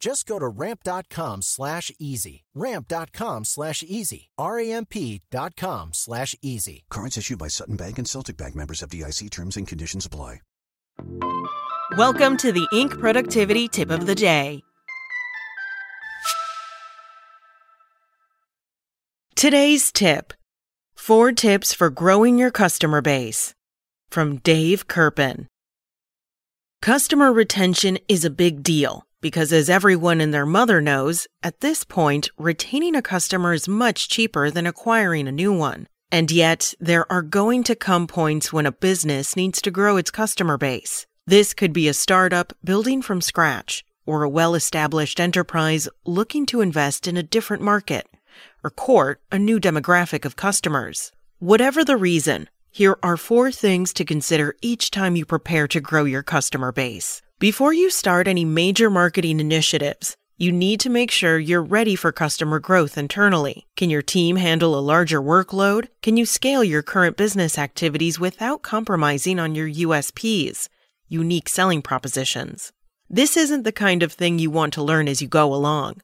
Just go to ramp.com slash easy. Ramp.com slash easy. dot com slash easy. Cards issued by Sutton Bank and Celtic Bank members FDIC terms and conditions apply. Welcome to the Inc. Productivity Tip of the Day. Today's tip Four tips for growing your customer base from Dave Kerpen. Customer retention is a big deal because, as everyone and their mother knows, at this point, retaining a customer is much cheaper than acquiring a new one. And yet, there are going to come points when a business needs to grow its customer base. This could be a startup building from scratch, or a well established enterprise looking to invest in a different market, or court a new demographic of customers. Whatever the reason, here are four things to consider each time you prepare to grow your customer base. Before you start any major marketing initiatives, you need to make sure you're ready for customer growth internally. Can your team handle a larger workload? Can you scale your current business activities without compromising on your USPs, unique selling propositions? This isn't the kind of thing you want to learn as you go along.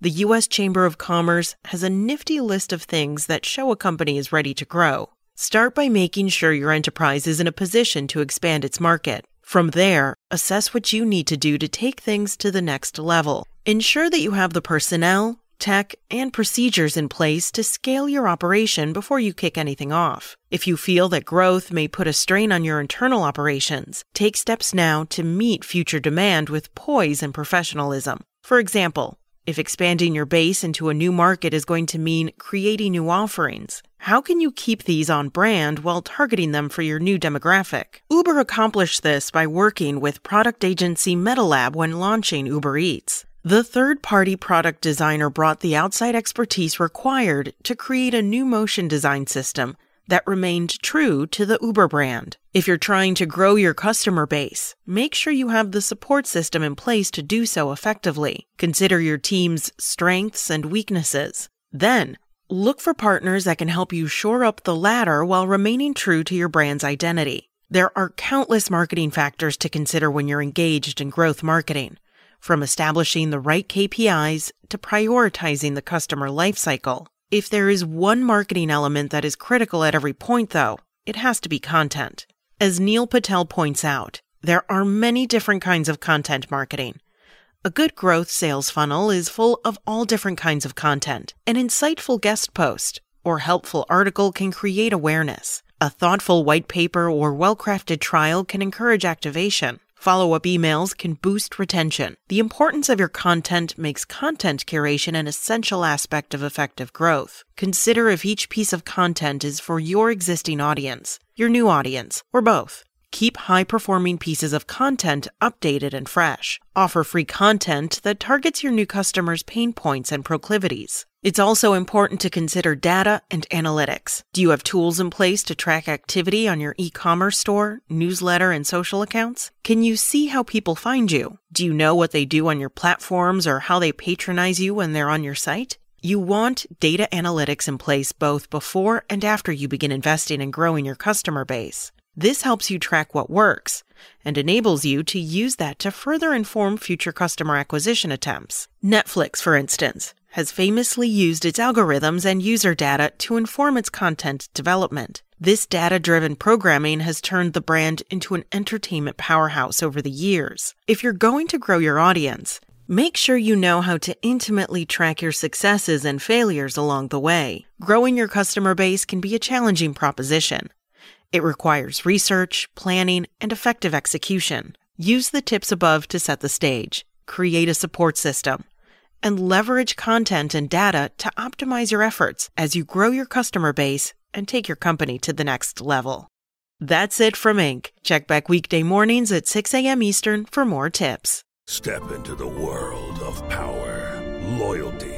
The U.S. Chamber of Commerce has a nifty list of things that show a company is ready to grow. Start by making sure your enterprise is in a position to expand its market. From there, assess what you need to do to take things to the next level. Ensure that you have the personnel, tech, and procedures in place to scale your operation before you kick anything off. If you feel that growth may put a strain on your internal operations, take steps now to meet future demand with poise and professionalism. For example, if expanding your base into a new market is going to mean creating new offerings, how can you keep these on brand while targeting them for your new demographic? Uber accomplished this by working with product agency MetaLab when launching Uber Eats. The third party product designer brought the outside expertise required to create a new motion design system that remained true to the Uber brand. If you're trying to grow your customer base, make sure you have the support system in place to do so effectively. Consider your team's strengths and weaknesses. Then, look for partners that can help you shore up the latter while remaining true to your brand's identity. There are countless marketing factors to consider when you're engaged in growth marketing, from establishing the right KPIs to prioritizing the customer lifecycle. If there is one marketing element that is critical at every point, though, it has to be content. As Neil Patel points out, there are many different kinds of content marketing. A good growth sales funnel is full of all different kinds of content. An insightful guest post or helpful article can create awareness. A thoughtful white paper or well crafted trial can encourage activation. Follow up emails can boost retention. The importance of your content makes content curation an essential aspect of effective growth. Consider if each piece of content is for your existing audience, your new audience, or both. Keep high performing pieces of content updated and fresh. Offer free content that targets your new customers' pain points and proclivities. It's also important to consider data and analytics. Do you have tools in place to track activity on your e commerce store, newsletter, and social accounts? Can you see how people find you? Do you know what they do on your platforms or how they patronize you when they're on your site? You want data analytics in place both before and after you begin investing in growing your customer base. This helps you track what works and enables you to use that to further inform future customer acquisition attempts. Netflix, for instance, has famously used its algorithms and user data to inform its content development. This data driven programming has turned the brand into an entertainment powerhouse over the years. If you're going to grow your audience, Make sure you know how to intimately track your successes and failures along the way. Growing your customer base can be a challenging proposition. It requires research, planning, and effective execution. Use the tips above to set the stage, create a support system, and leverage content and data to optimize your efforts as you grow your customer base and take your company to the next level. That's it from Inc. Check back weekday mornings at 6 a.m. Eastern for more tips. Step into the world of power, loyalty,